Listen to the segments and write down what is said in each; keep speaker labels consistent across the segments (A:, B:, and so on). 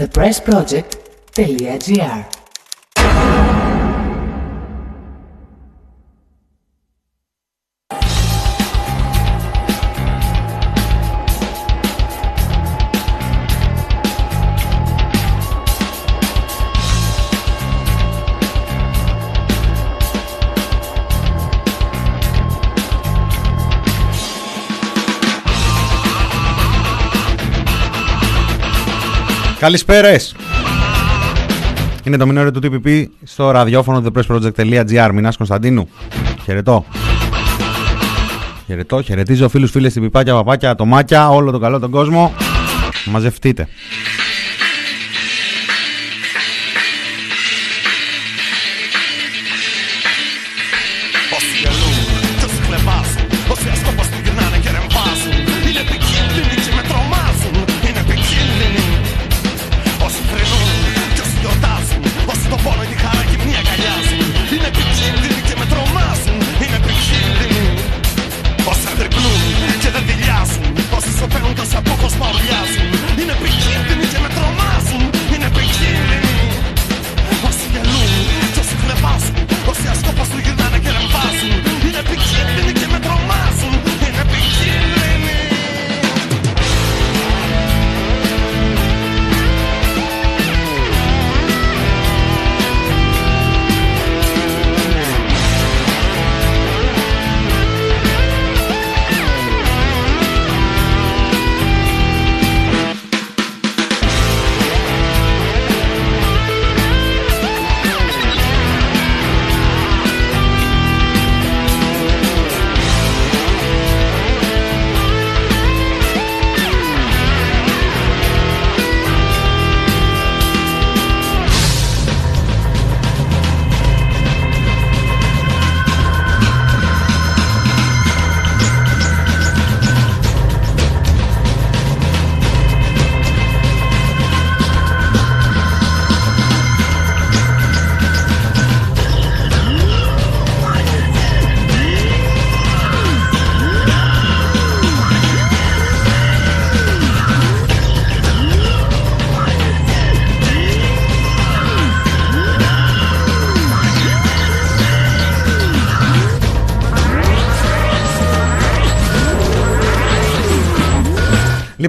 A: thepressproject.gr
B: Καλησπέρες! Είναι το μηνόριο του TPP στο ραδιόφωνο thepressproject.gr. Μινάς Κωνσταντίνου. Χαιρετώ. Χαιρετώ, χαιρετίζω φίλους, φίλες, την πιπάκια, παπάκια, ατομάκια, όλο τον καλό τον κόσμο. Μαζευτείτε.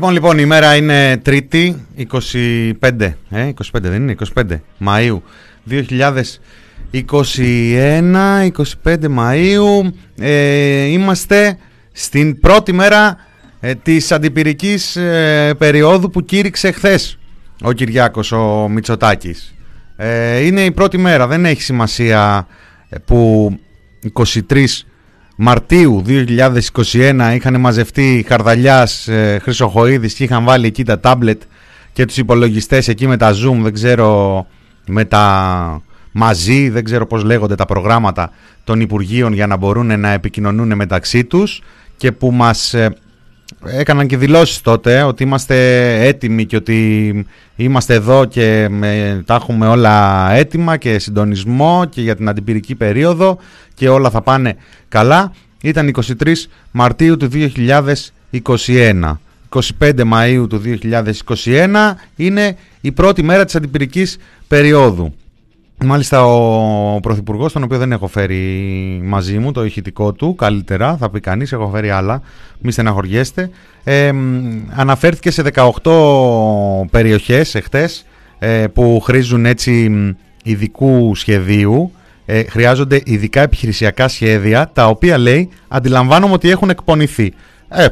B: Λοιπόν, λοιπόν, η μέρα είναι Τρίτη, 25, ε, 25 δεν είναι, 25 Μαΐου 2021, 25 Μαΐου. Ε, είμαστε στην πρώτη μέρα ε, της αντιπυρικής ε, περίοδου που κήρυξε χθες ο Κυριάκος ο Μητσοτάκης. Ε, είναι η πρώτη μέρα, δεν έχει σημασία που 23 Μαρτίου 2021 είχαν μαζευτεί Χαρδαλιάς, ε, Χρυσοχοίδης και είχαν βάλει εκεί τα τάμπλετ και τους υπολογιστές εκεί με τα Zoom, δεν ξέρω με τα μαζί, δεν ξέρω πώς λέγονται τα προγράμματα των Υπουργείων για να μπορούν να επικοινωνούν μεταξύ τους και που μας ε, έκαναν και δηλώσεις τότε ότι είμαστε έτοιμοι και ότι είμαστε εδώ και με, τα έχουμε όλα έτοιμα και συντονισμό και για την αντιπυρική περίοδο και όλα θα πάνε καλά. Ήταν 23 Μαρτίου του 2021. 25 Μαΐου του 2021 είναι η πρώτη μέρα της αντιπυρικής περίοδου. Μάλιστα ο Πρωθυπουργός, τον οποίο δεν έχω φέρει μαζί μου, το ηχητικό του, καλύτερα, θα πει κανείς, έχω φέρει άλλα, μη στεναχωριέστε. Ε, αναφέρθηκε σε 18 περιοχές εχθές ε, που χρήζουν έτσι ειδικού σχεδίου. Ε, χρειάζονται ειδικά επιχειρησιακά σχέδια, τα οποία λέει αντιλαμβάνομαι ότι έχουν εκπονηθεί. Ε,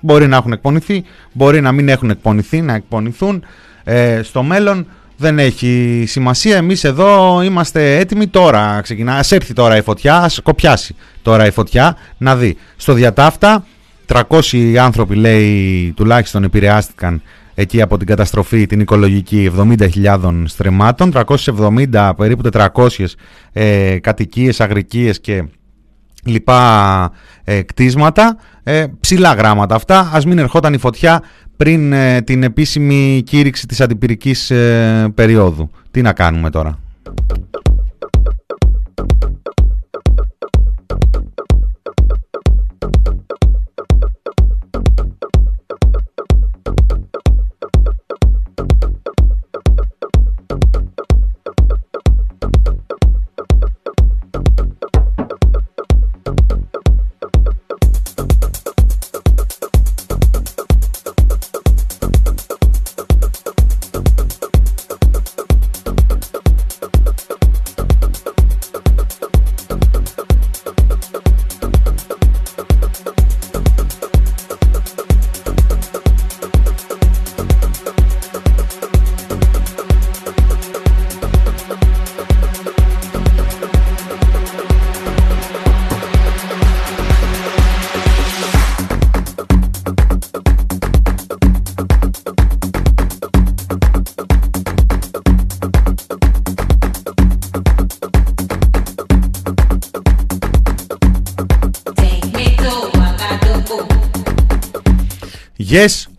B: μπορεί να έχουν εκπονηθεί, μπορεί να μην έχουν εκπονηθεί, να εκπονηθούν. Ε, στο μέλλον δεν έχει σημασία. Εμείς εδώ είμαστε έτοιμοι τώρα. Ξεκινά. Ας έρθει τώρα η φωτιά, ας κοπιάσει τώρα η φωτιά να δει. Στο διατάφτα 300 άνθρωποι λέει τουλάχιστον επηρεάστηκαν εκεί από την καταστροφή την οικολογική 70.000 στρεμάτων, 370 περίπου 400 ε, κατοικίες, αγρικίες και λοιπά ε, κτίσματα, ε, ψηλά γράμματα αυτά, ας μην ερχόταν η φωτιά πριν ε, την επίσημη κήρυξη της αντιπυρικής ε, περίοδου. Τι να κάνουμε τώρα;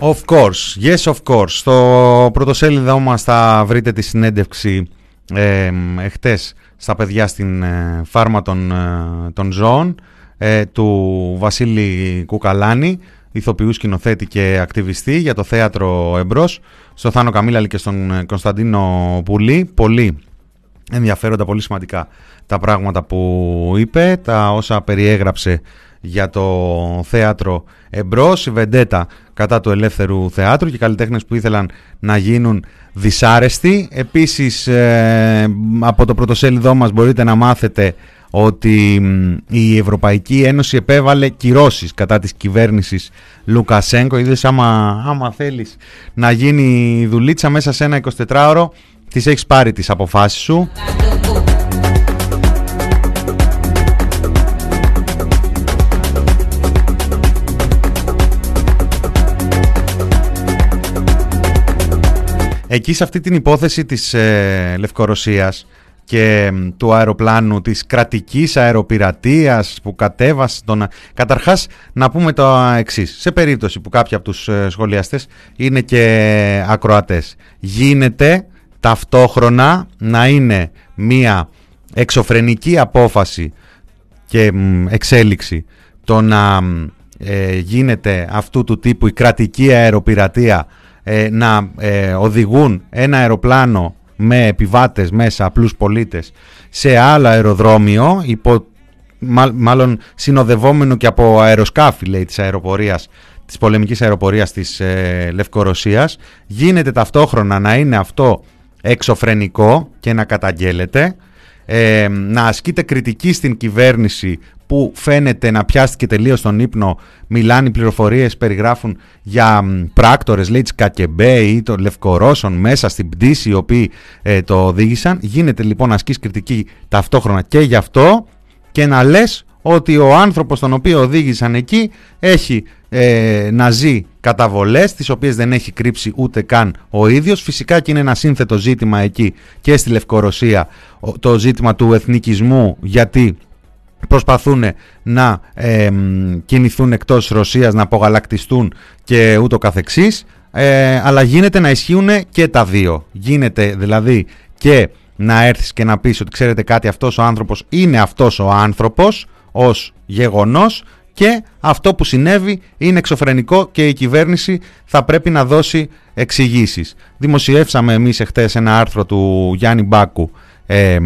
B: Of course. Yes, of course. Στο πρωτοσέλιδο μας θα βρείτε τη συνέντευξη ε, εχθές στα παιδιά στην ε, φάρμα των, ε, των ζώων ε, του Βασίλη Κουκαλάνη, ηθοποιού σκηνοθέτη και ακτιβιστή για το θέατρο Εμπρός, στο Θάνο Καμίλαλη και στον ε, Κωνσταντίνο Πουλή. Πολύ ενδιαφέροντα, πολύ σημαντικά τα πράγματα που είπε, τα όσα περιέγραψε για το θέατρο εμπρός, η βεντέτα κατά του ελεύθερου θεάτρου και καλλιτέχνες που ήθελαν να γίνουν δυσάρεστοι. Επίσης ε, από το πρωτοσέλιδό μας μπορείτε να μάθετε ότι η Ευρωπαϊκή Ένωση επέβαλε κυρώσεις κατά της κυβέρνησης Λουκασέγκο. Είδες άμα, άμα θέλεις να γίνει δουλίτσα μέσα σε ένα 24ωρο τις έχεις πάρει τις αποφάσεις σου. Εκεί σε αυτή την υπόθεση της ε, Λευκορωσίας και του αεροπλάνου της κρατικής αεροπειρατείας που κατέβασε τον... Καταρχάς να πούμε το εξής. Σε περίπτωση που κάποιοι από τους ε, σχολιαστές είναι και ακροατές. Γίνεται ταυτόχρονα να είναι μία εξωφρενική απόφαση και εξέλιξη το να ε, γίνεται αυτού του τύπου η κρατική αεροπειρατεία ε, να ε, οδηγούν ένα αεροπλάνο με επιβάτες μέσα, απλούς πολίτες, σε άλλο αεροδρόμιο, υπό, μάλλον συνοδευόμενο και από αεροσκάφη, λέει, της αεροπορίας, της πολεμικής αεροπορίας της ε, Λευκορωσίας, γίνεται ταυτόχρονα να είναι αυτό εξωφρενικό και να καταγγέλλεται, ε, να ασκείται κριτική στην κυβέρνηση που φαίνεται να πιάστηκε τελείως τον ύπνο, μιλάνε οι πληροφορίες, περιγράφουν για πράκτορες, λέει της Κακεμπέ ή των Λευκορώσων μέσα στην πτήση οι οποίοι ε, το οδήγησαν. Γίνεται λοιπόν ασκής κριτική ταυτόχρονα και γι' αυτό και να λες ότι ο άνθρωπος τον οποίο οδήγησαν εκεί έχει ε, να ζει καταβολές τις οποίες δεν έχει κρύψει ούτε καν ο ίδιος. Φυσικά και είναι ένα σύνθετο ζήτημα εκεί και στη Λευκορωσία το ζήτημα του εθνικισμού γιατί προσπαθούν να ε, κινηθούν εκτός Ρωσίας, να απογαλακτιστούν και ούτω καθεξής, ε, αλλά γίνεται να ισχύουν και τα δύο. Γίνεται δηλαδή και να έρθεις και να πεις ότι ξέρετε κάτι αυτός ο άνθρωπος είναι αυτός ο άνθρωπος ως γεγονός και αυτό που συνέβη είναι εξωφρενικό και η κυβέρνηση θα πρέπει να δώσει εξηγήσεις. Δημοσιεύσαμε εμείς εχθές ένα άρθρο του Γιάννη Μπάκου ε,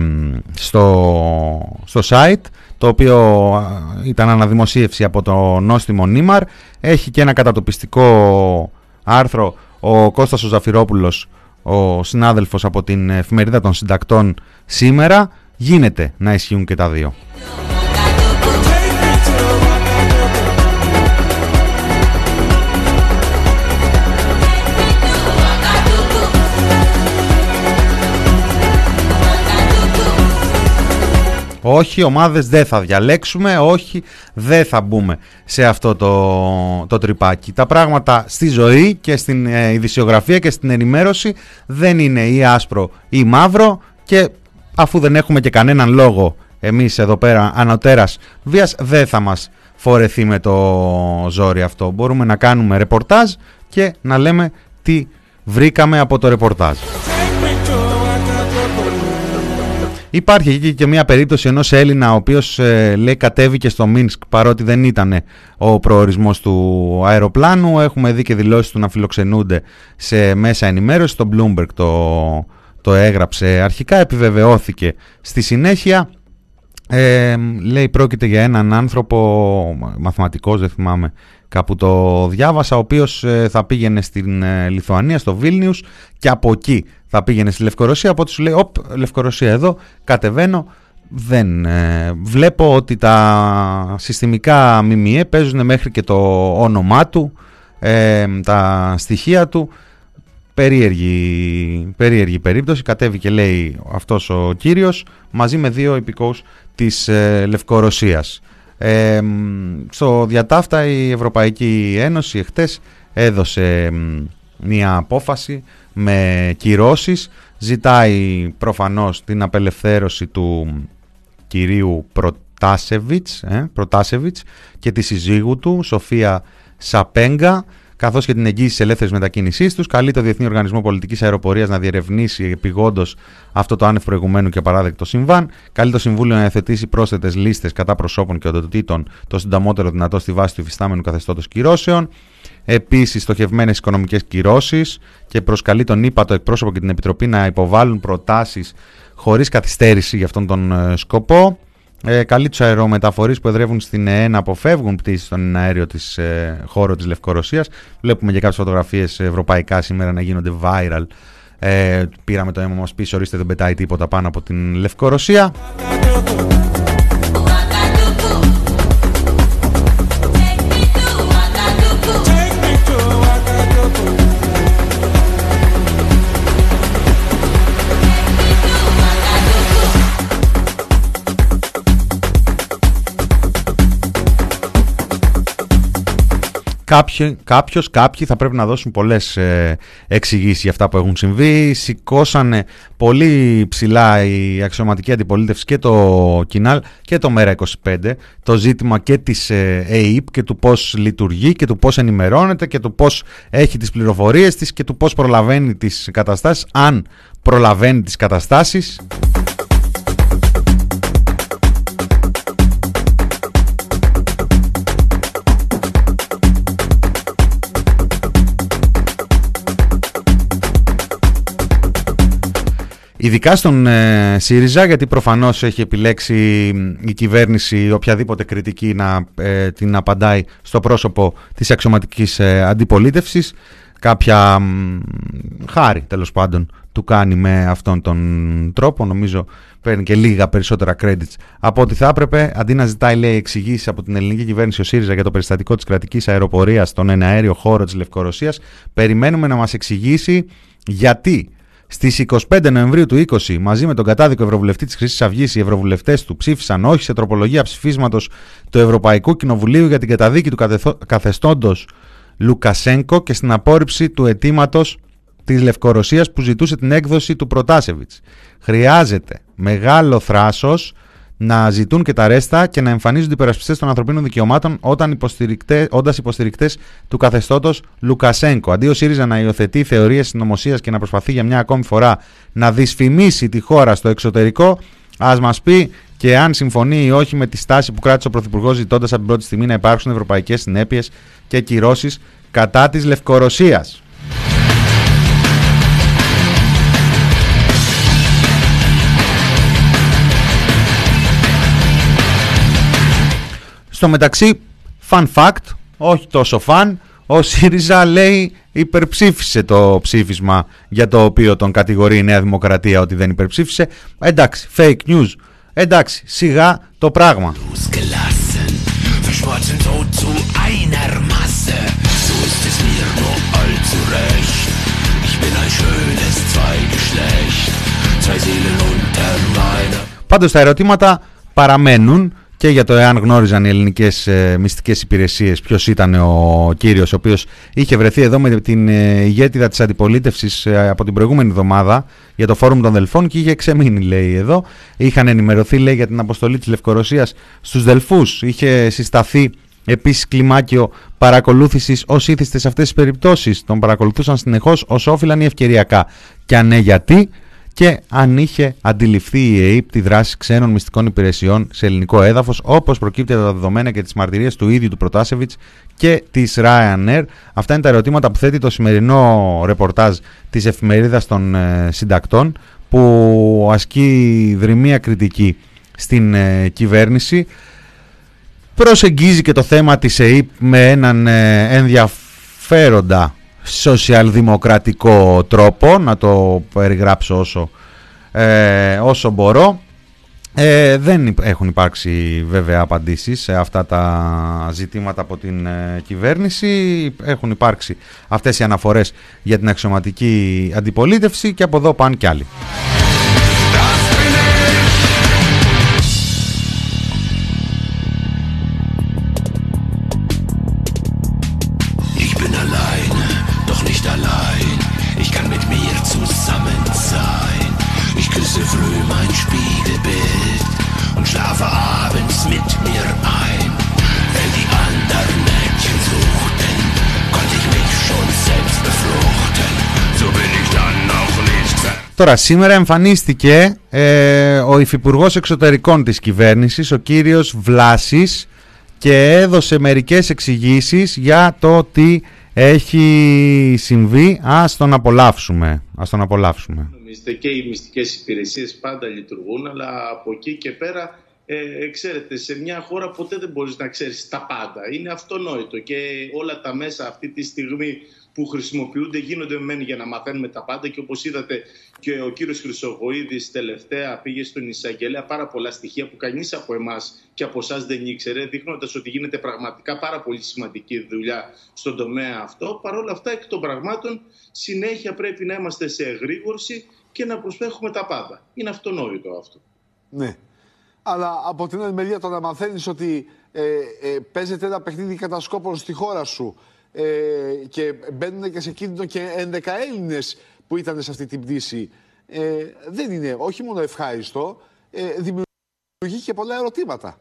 B: στο, στο site το οποίο ήταν αναδημοσίευση από το νόστιμο Νίμαρ. Έχει και ένα κατατοπιστικό άρθρο ο Κώστας ο Ζαφυρόπουλος, ο συνάδελφος από την εφημερίδα των συντακτών σήμερα. Γίνεται να ισχύουν και τα δύο. Όχι, ομάδες δεν θα διαλέξουμε, όχι, δεν θα μπούμε σε αυτό το, το τρυπάκι. Τα πράγματα στη ζωή και στην ε, ειδησιογραφία και στην ενημέρωση δεν είναι ή άσπρο ή μαύρο και αφού δεν έχουμε και κανέναν λόγο εμείς εδώ πέρα ανωτέρας βίας δεν θα μας φορεθεί με το ζόρι αυτό. Μπορούμε να κάνουμε ρεπορτάζ και να λέμε τι βρήκαμε από το ρεπορτάζ. Υπάρχει εκεί και μια περίπτωση ενός Έλληνα ο οποίος ε, λέει κατέβηκε στο Μίνσκ παρότι δεν ήταν ο προορισμός του αεροπλάνου. Έχουμε δει και δηλώσεις του να φιλοξενούνται σε μέσα ενημέρωσης. Το Bloomberg το, το έγραψε αρχικά, επιβεβαιώθηκε στη συνέχεια. Ε, λέει πρόκειται για έναν άνθρωπο μαθηματικός δεν θυμάμαι κάπου το διάβασα ο οποίος ε, θα πήγαινε στην ε, Λιθουανία στο Βίλνιους και από εκεί θα πήγαινε στη Λευκορωσία οπότε σου λέει οπ Λευκορωσία εδώ κατεβαίνω δεν ε, βλέπω ότι τα συστημικά ΜΜΕ παίζουν μέχρι και το όνομά του τα στοιχεία του. Περίεργη, περίεργη περίπτωση. Κατέβηκε λέει αυτός ο κύριος μαζί με δύο υπηκόους της ε, Λευκορωσίας. Ε, στο διατάφτα η Ευρωπαϊκή Ένωση εχθές έδωσε μια απόφαση με κυρώσεις ζητάει προφανώς την απελευθέρωση του κυρίου Προτάσεβιτς, ε, Προτάσεβιτς και τη συζύγου του Σοφία Σαπέγκα καθώς και την εγγύηση της ελεύθερης μετακίνησής τους. Καλεί το Διεθνή Οργανισμό Πολιτικής Αεροπορίας να διερευνήσει επιγόντως αυτό το άνευ προηγουμένου και παράδεκτο συμβάν. Καλεί το Συμβούλιο να εθετήσει πρόσθετες λίστες κατά προσώπων και οντοτήτων το συνταμότερο δυνατό στη βάση του υφιστάμενου καθεστώτος κυρώσεων. Επίσης, στοχευμένες οικονομικές κυρώσεις και προσκαλεί τον ύπατο εκπρόσωπο και την Επιτροπή να υποβάλουν προτάσεις χωρίς καθυστέρηση για αυτόν τον ε, σκοπό. Ε, καλεί τους αερομεταφορείς που εδρεύουν στην ΕΕ να αποφεύγουν πτήσεις στον αέριο της ε, χώρο της Λευκορωσίας. Βλέπουμε και κάποιες φωτογραφίες ευρωπαϊκά σήμερα να γίνονται viral. Ε, πήραμε το αίμα μας πίσω, ορίστε δεν πετάει τίποτα πάνω από την Λευκορωσία. Κάποιοι, κάποιος, κάποιοι θα πρέπει να δώσουν πολλές ε, εξηγήσεις για αυτά που έχουν συμβεί. Σηκώσανε πολύ ψηλά η αξιωματική αντιπολίτευση και το Κινάλ και το ΜΕΡΑ25 το ζήτημα και της ε, ΕΕΠ και του πώς λειτουργεί και του πώς ενημερώνεται και του πώς έχει τις πληροφορίες της και του πώς προλαβαίνει τις καταστάσεις, αν προλαβαίνει τις καταστάσεις. Ειδικά στον ε, ΣΥΡΙΖΑ, γιατί προφανώς έχει επιλέξει η κυβέρνηση οποιαδήποτε κριτική να ε, την απαντάει στο πρόσωπο της αξιωματικής ε, αντιπολίτευσης. Κάποια χάρη τέλος πάντων του κάνει με αυτόν τον τρόπο. Νομίζω παίρνει και λίγα περισσότερα credits από ό,τι θα έπρεπε. Αντί να ζητάει λέει εξηγήσεις από την ελληνική κυβέρνηση ο ΣΥΡΙΖΑ για το περιστατικό της κρατικής αεροπορίας στον εναέριο χώρο της Λευκορωσίας, περιμένουμε να μας εξηγήσει γιατί Στις 25 Νοεμβρίου του 20, μαζί με τον κατάδικο Ευρωβουλευτή της Χρυσής Αυγής, οι Ευρωβουλευτές του ψήφισαν όχι σε τροπολογία ψηφίσματος του Ευρωπαϊκού Κοινοβουλίου για την καταδίκη του καθεστώντος Λουκασέγκο και στην απόρριψη του αιτήματος της Λευκορωσίας που ζητούσε την έκδοση του Προτάσεβιτς. Χρειάζεται μεγάλο θράσος να ζητούν και τα ρέστα και να εμφανίζονται υπερασπιστές των ανθρωπίνων δικαιωμάτων όταν υποστηρικτέ, όντας υποστηρικτές του καθεστώτος Λουκασέγκο. Αντί ο ΣΥΡΙΖΑ να υιοθετεί θεωρίες συνωμοσίας και να προσπαθεί για μια ακόμη φορά να δυσφημίσει τη χώρα στο εξωτερικό, ας μας πει και αν συμφωνεί ή όχι με τη στάση που κράτησε ο Πρωθυπουργός ζητώντας από την πρώτη στιγμή να υπάρξουν ευρωπαϊκές συνέπειες και κυρώσεις κατά της Λευκορωσίας. Στο μεταξύ, fun fact, όχι τόσο fun, ο ΣΥΡΙΖΑ λέει υπερψήφισε το ψήφισμα για το οποίο τον κατηγορεί η Νέα Δημοκρατία ότι δεν υπερψήφισε. Εντάξει, fake news. Εντάξει, σιγά το πράγμα. Πάντως τα ερωτήματα παραμένουν και για το εάν γνώριζαν οι ελληνικές ε, μυστικές υπηρεσίες ποιος ήταν ο κύριος, ο οποίος είχε βρεθεί εδώ με την ε, ηγέτιδα της αντιπολίτευσης ε, από την προηγούμενη εβδομάδα για το Φόρουμ των Δελφών και είχε ξεμείνει, λέει εδώ. Είχαν ενημερωθεί, λέει, για την αποστολή της Λευκορωσίας στους Δελφούς. Είχε συσταθεί επίσης κλιμάκιο παρακολούθησης ως ήθιστες σε αυτές τις περιπτώσεις. Τον παρακολουθούσαν συνεχώς όσο όφυλαν ή ευκαιριακά. Και αν ναι, γιατί και αν είχε αντιληφθεί η ΕΕΠ τη δράση ξένων μυστικών υπηρεσιών σε ελληνικό έδαφος, όπως προκύπτει από τα δεδομένα και τις μαρτυρίες του ίδιου του Προτάσεβιτς και της Ryanair. Αυτά είναι τα ερωτήματα που θέτει το σημερινό ρεπορτάζ της εφημερίδας των ε, συντακτών, που ασκεί δρυμία κριτική στην ε, κυβέρνηση. Προσεγγίζει και το θέμα της ΕΕΠ με έναν ε, ενδιαφέροντα σοσιαλδημοκρατικό τρόπο, να το περιγράψω όσο, ε, όσο μπορώ. Ε, δεν έχουν υπάρξει βέβαια απαντήσεις σε αυτά τα ζητήματα από την ε, κυβέρνηση. Έχουν υπάρξει αυτές οι αναφορές για την αξιωματική αντιπολίτευση και από εδώ πάνε κι άλλοι. Τώρα, σήμερα εμφανίστηκε ε, ο Υφυπουργός Εξωτερικών της κυβέρνησης, ο κύριος Βλάσης, και έδωσε μερικές εξηγήσεις για το τι έχει συμβεί. Ας τον απολαύσουμε. Ας τον απολαύσουμε.
A: Νομίζετε και οι μυστικές υπηρεσίες πάντα λειτουργούν, αλλά από εκεί και πέρα ε, ξέρετε, σε μια χώρα ποτέ δεν μπορείς να ξέρεις τα πάντα. Είναι αυτονόητο και όλα τα μέσα αυτή τη στιγμή που χρησιμοποιούνται γίνονται μεν για να μαθαίνουμε τα πάντα και όπως είδατε και ο κύριος Χρυσογοίδης τελευταία πήγε στον Ισαγγελέα πάρα πολλά στοιχεία που κανείς από εμάς και από εσάς δεν ήξερε δείχνοντας ότι γίνεται πραγματικά πάρα πολύ σημαντική δουλειά στον τομέα αυτό. Παρ' όλα αυτά εκ των πραγμάτων συνέχεια πρέπει να είμαστε σε εγρήγορση και να προσπέχουμε τα πάντα. Είναι αυτονόητο αυτό.
C: Ναι. Αλλά από την άλλη μεριά το να μαθαίνεις ότι ε, ε, παίζεται ένα παιχνίδι κατασκόπων στη χώρα σου ε, και μπαίνουν και σε κίνδυνο και 11 Έλληνες που ήταν σε αυτή την πτήση. Ε, δεν είναι όχι μόνο ευχάριστο, ε, δημιουργεί και πολλά ερωτήματα.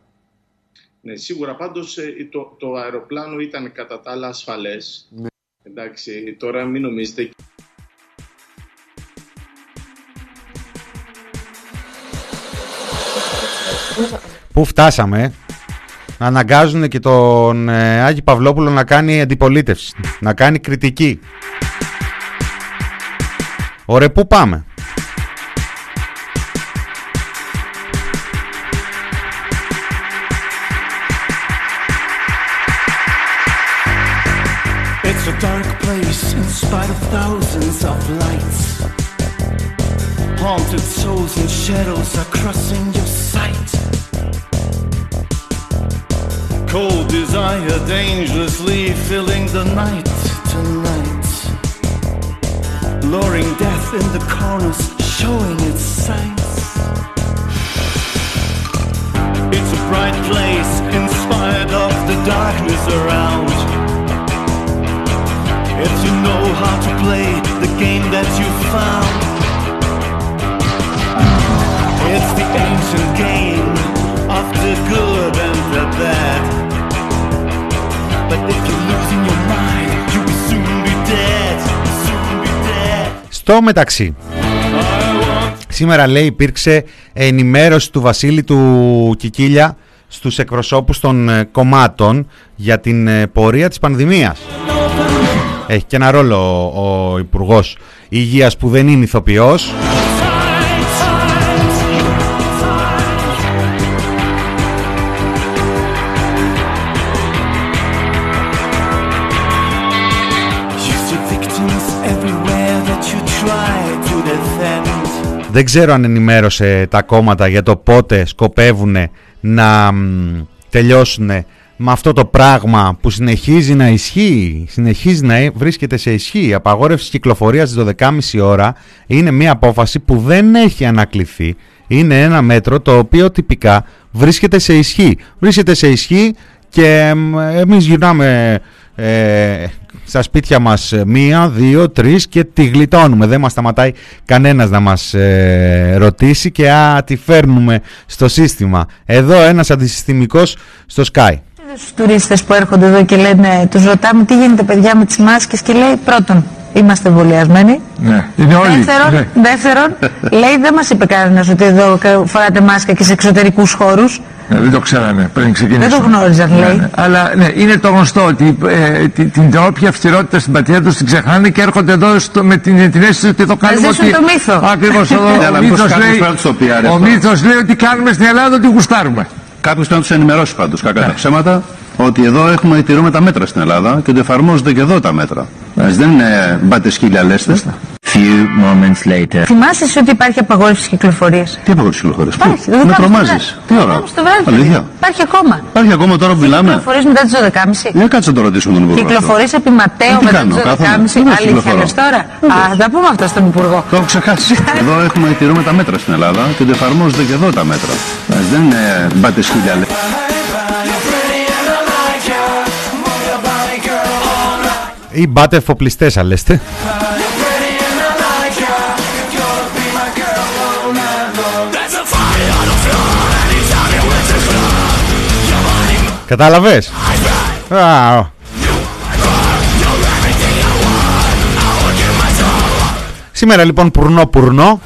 A: Ναι, σίγουρα πάντως ε, το, το αεροπλάνο ήταν κατά τα άλλα ασφαλές. Ναι. Εντάξει, τώρα μην νομίζετε
B: Πού φτάσαμε, να αναγκάζουν και τον ε, Άγη Παυλόπουλο να κάνει αντιπολίτευση, να κάνει κριτική. Ωραία, πού πάμε. It's a dark place in spite of thousands of lights. Haunted souls and shadows are crossing your sight. Cold desire dangerously filling the night tonight. Luring death in the corners, showing its signs. It's a bright place, inspired of the darkness around. If you know how to play the game that you found, it's the ancient game of the good and the bad. Στο μεταξύ, σήμερα λέει υπήρξε ενημέρωση του Βασίλη του Κικίλια στους εκπροσώπους των ε, κομμάτων για την ε, πορεία της πανδημίας. Έχει και ένα ρόλο ο, ο Υπουργός Υγείας που δεν είναι ηθοποιός. Δεν ξέρω αν ενημέρωσε τα κόμματα για το πότε σκοπεύουν να τελειώσουν με αυτό το πράγμα που συνεχίζει να ισχύει, συνεχίζει να βρίσκεται σε ισχύ. Η απαγόρευση κυκλοφορίας στις 12.30 ώρα είναι μια απόφαση που δεν έχει ανακληθεί. Είναι ένα μέτρο το οποίο τυπικά βρίσκεται σε ισχύ. Βρίσκεται σε ισχύ και εμείς γυρνάμε ε, στα σπίτια μας ε, μία, δύο, τρεις και τη γλιτώνουμε. Δεν μας σταματάει κανένας να μας ε, ρωτήσει και α, τη φέρνουμε στο σύστημα. Εδώ ένας αντισυστημικός στο Sky.
D: Στους τουρίστες που έρχονται εδώ και λένε, τους ρωτάμε τι γίνεται παιδιά με τις μάσκες και λέει πρώτον είμαστε εμβολιασμένοι.
C: Ναι, είναι όλοι.
D: Δεύτερον,
C: ναι.
D: δεύτερον λέει δεν μας είπε κανένας ότι εδώ φοράτε μάσκα και σε εξωτερικούς χώρους.
C: Ναι, δεν το ξέρανε πριν ξεκινήσουν.
D: Δεν το γνώριζαν, λέει.
C: Ναι, αλλά ναι, είναι το γνωστό ότι ε, την, την όποια αυστηρότητα στην πατρίδα τους την ξεχνάνε και έρχονται εδώ στο, με την, την αίσθηση ότι το κάνουμε.
D: Να ζήσουν το μύθο.
C: Ακριβώς εδώ. ο μύθος λέει, ο μύθος λέει ότι κάνουμε στην Ελλάδα ότι γουστάρουμε.
E: Κάποιος πρέπει να τους ενημερώσει πάντως, κακά τα ψέματα, ότι εδώ έχουμε τηρούμε τα μέτρα στην Ελλάδα και ότι εφαρμόζονται και εδώ τα μέτρα. Δηλαδή δεν είναι μπάτε σκύλια λέστε.
D: Few moments later. Θυμάσαι ότι υπάρχει απαγόρευση κυκλοφορίας;
E: Τι απαγόρευση κυκλοφορίας;
D: Υπάρχει.
E: Με τρομάζεις; Τι ώρα;
D: Αλήθεια; Υπάρχει ακόμα.
E: Υπάρχει ακόμα τώρα που μιλάμε.
D: Κυκλοφορεί μετά τις 12.30.
E: Για κάτσε να το ρωτήσουμε τον Υπουργό.
D: Κυκλοφορεί επί Ματέο μετά τις 12.30. Αλήθεια λε τώρα. Α, θα πούμε αυτό στον Υπουργό.
E: Το έχω ξεχάσει. εδώ έχουμε τηρούμε τα μέτρα στην Ελλάδα και ότι εφαρμόζονται και εδώ τα μέτρα. Δεν είναι μπάτε σκύλια λέστε.
B: Ή μπάτε εφοπλιστές αλέστε. Κατάλαβες; Σήμερα λοιπόν πουρνό πουρνό.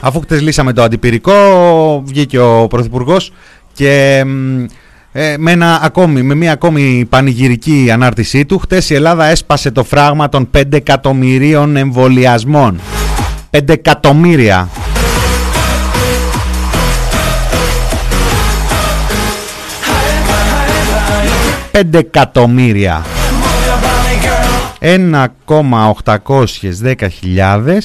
B: Αφού χτες λύσαμε το αντιπυρικό, βγήκε ο Πρωθυπουργός και ε, με, ένα ακόμη, με μια ακόμη πανηγυρική ανάρτησή του, χτες η Ελλάδα έσπασε το φράγμα των 5 εκατομμυρίων εμβολιασμών. 5 εκατομμύρια. Πέντε εκατομμύρια 1,810.000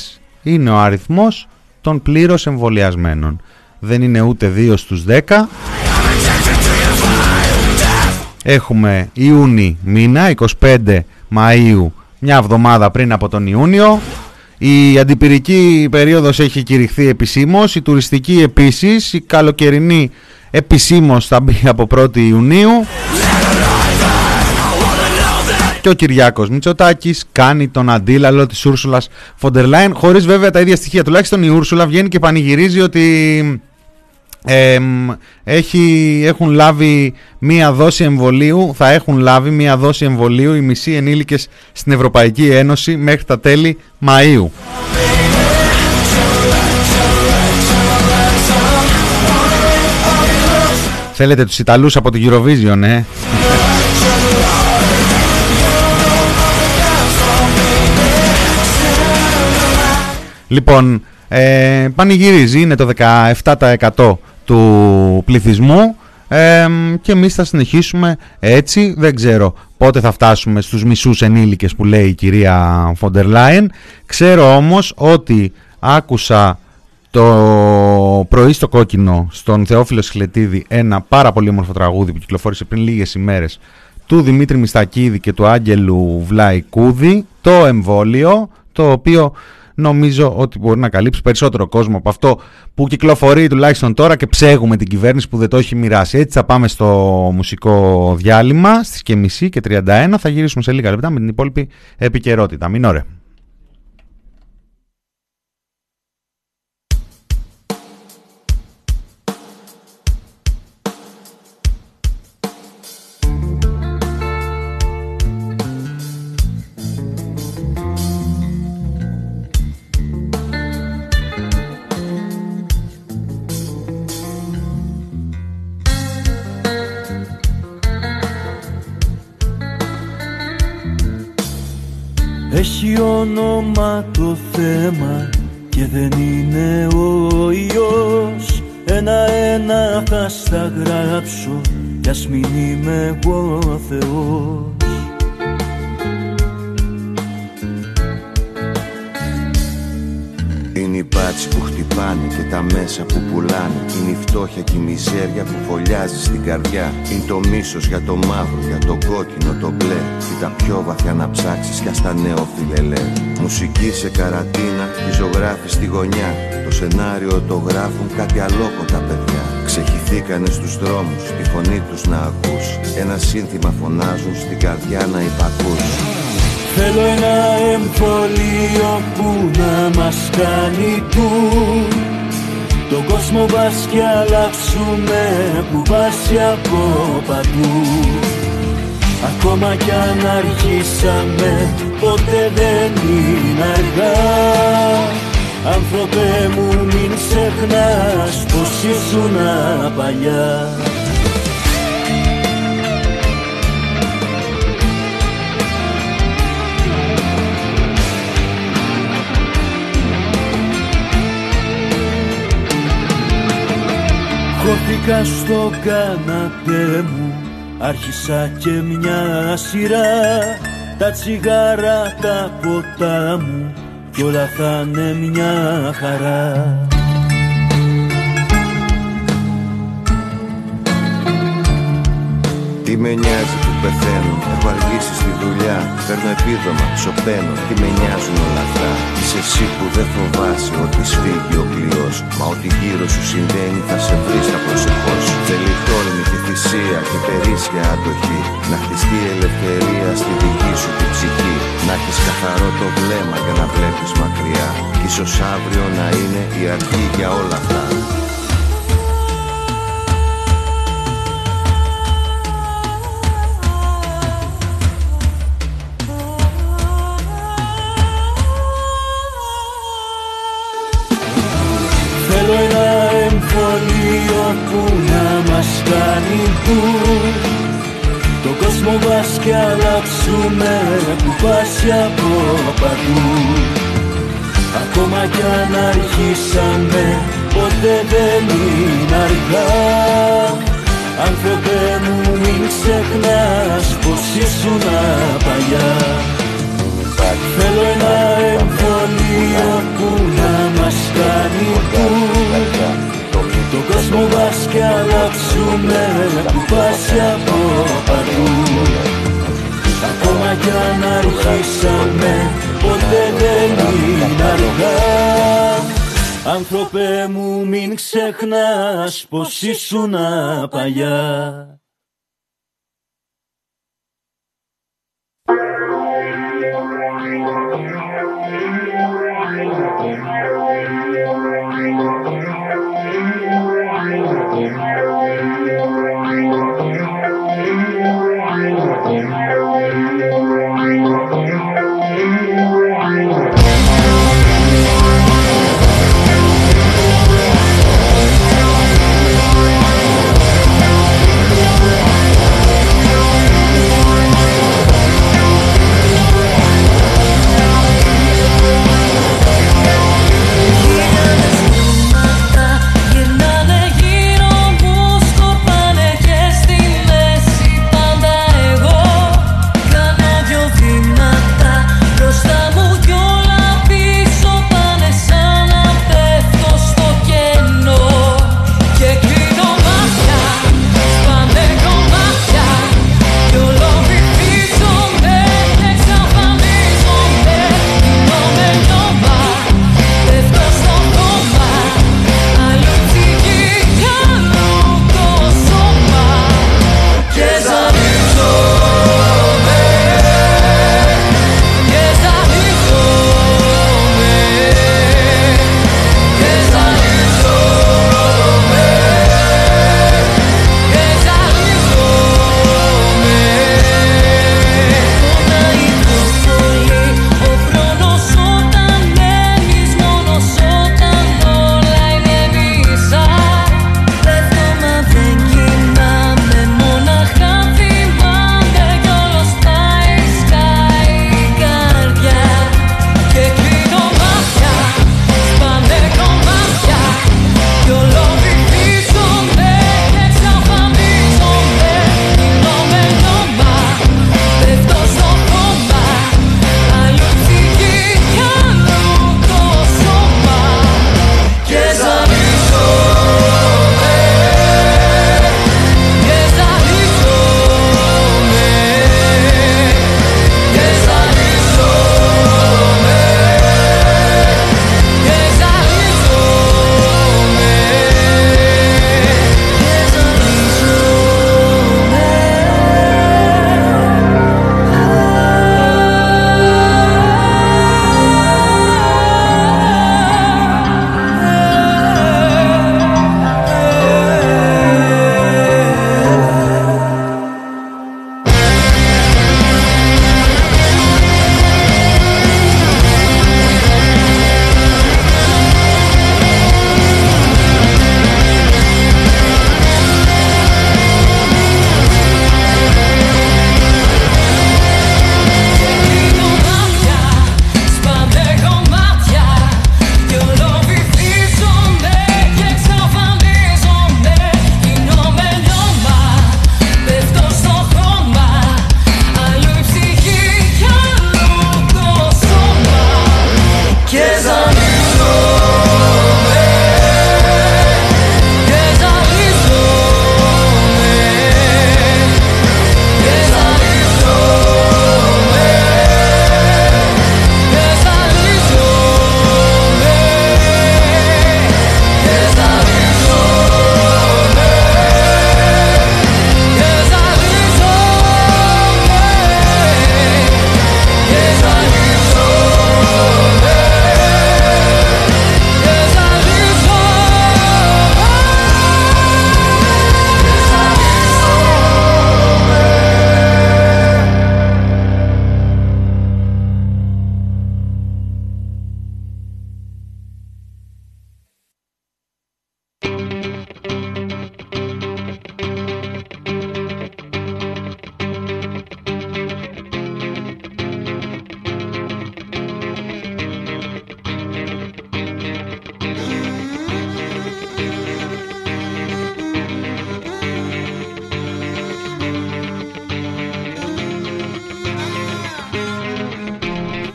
B: είναι ο αριθμός των πλήρως εμβολιασμένων. Δεν είναι ούτε 2 στους 10. Έχουμε Ιούνι μήνα, 25 Μαΐου, μια εβδομάδα πριν από τον Ιούνιο. Η αντιπυρική περίοδος έχει κηρυχθεί επισήμως, η τουριστική επίσης, η καλοκαιρινή επισήμως θα μπει από 1η Ιουνίου. Και ο Κυριάκος Μητσοτάκης κάνει τον αντίλαλο της Ούρσουλας Φοντερ Λάιν, χωρίς βέβαια τα ίδια στοιχεία. Τουλάχιστον η Ούρσουλα βγαίνει και πανηγυρίζει ότι έχει, έχουν λάβει μία δόση εμβολίου, θα έχουν λάβει μία δόση εμβολίου οι μισοί ενήλικες στην Ευρωπαϊκή Ένωση μέχρι τα τέλη Μαΐου. Θέλετε τους Ιταλούς από την Eurovision, ε; Λοιπόν, ε, πανηγυρίζει, είναι το 17% του πληθυσμού ε, και εμείς θα συνεχίσουμε έτσι, δεν ξέρω πότε θα φτάσουμε στους μισούς ενήλικες που λέει η κυρία Φοντερ Λάιεν. Ξέρω όμως ότι άκουσα το πρωί στο κόκκινο στον Θεόφιλο Σχλετίδη ένα πάρα πολύ όμορφο τραγούδι που κυκλοφόρησε πριν λίγες ημέρες του Δημήτρη Μιστακίδη και του Άγγελου Βλαϊκούδη το εμβόλιο το οποίο νομίζω ότι μπορεί να καλύψει περισσότερο κόσμο από αυτό που κυκλοφορεί τουλάχιστον τώρα και ψέγουμε την κυβέρνηση που δεν το έχει μοιράσει. Έτσι θα πάμε στο μουσικό διάλειμμα στις και μισή και 31. Θα γυρίσουμε σε λίγα λεπτά με την υπόλοιπη επικαιρότητα. Μην ωραία.
F: Όνομα το θέμα και δεν είναι ο ιός Ένα-ένα θα στα γράψω κι ας μην είμαι εγώ Θεός
G: Είναι οι μπάτσι που χτυπάνε και τα μέσα που πουλάνε. Είναι η φτώχεια και η μιζέρια που φωλιάζει στην καρδιά. Είναι το μίσος για το μαύρο, για το κόκκινο, το μπλε. Τα πιο βαθιά να ψάξεις κι στα νέο φιλελέ. Μουσική σε καρατίνα, τη ζωγράφη στη γωνιά. Το σενάριο το γράφουν κάτι αλόκοτα παιδιά. Ξεχυθήκανε στους δρόμους, τη φωνή τους να ακούς. Ένα σύνθημα φωνάζουν στην καρδιά να υπακούς
F: Θέλω ένα εμβολίο που να μας κάνει του τον κόσμο βάς και αλλάξουμε που βάσει από παντού. Ακόμα κι αν αρχίσαμε ποτέ δεν είναι αργά. Άνθρωπε μου μην ξεχνάς πως ήσουν παλιά Χώθηκα στο καναπέ μου Άρχισα και μια σειρά. Τα τσιγάρα, τα ποτά μου Κι όλα θα είναι μια χαρά.
G: Τι με νοιάζει που πεθαίνω, έχω αργήσει στη δουλειά. Παίρνω επίδομα, σωπαίνω, τι με νοιάζουν όλα αυτά. Είσαι εσύ που δεν φοβάσαι ότι σφίγγει ο κλειός. Μα ότι γύρω σου συμβαίνει θα σε βρεις στα προσεχώς. Θέλει τόλμη και θυσία και περίσσια αντοχή. Να χτιστεί ελευθερία στη δική σου την ψυχή. Να έχεις καθαρό το βλέμμα για να βλέπεις μακριά. Κι ίσως αύριο να είναι η αρχή για όλα αυτά
F: του Το κόσμο μας κι αλλάξουμε που πάσει από παντού. Ακόμα κι αν αρχίσαμε ποτέ δεν είναι αργά. Άνθρωπε μου μην ξεχνάς πως ήσουν παλιά. Θέλω ένα εμβολίο που να μας κάνει που Το κόσμο μας κι αλλάξουμε που πάσει από παντού. Ακόμα κι αν αρχίσαμε ποτέ δεν είναι αργά. Άνθρωπε μου μην ξεχνάς πως ήσουν παλιά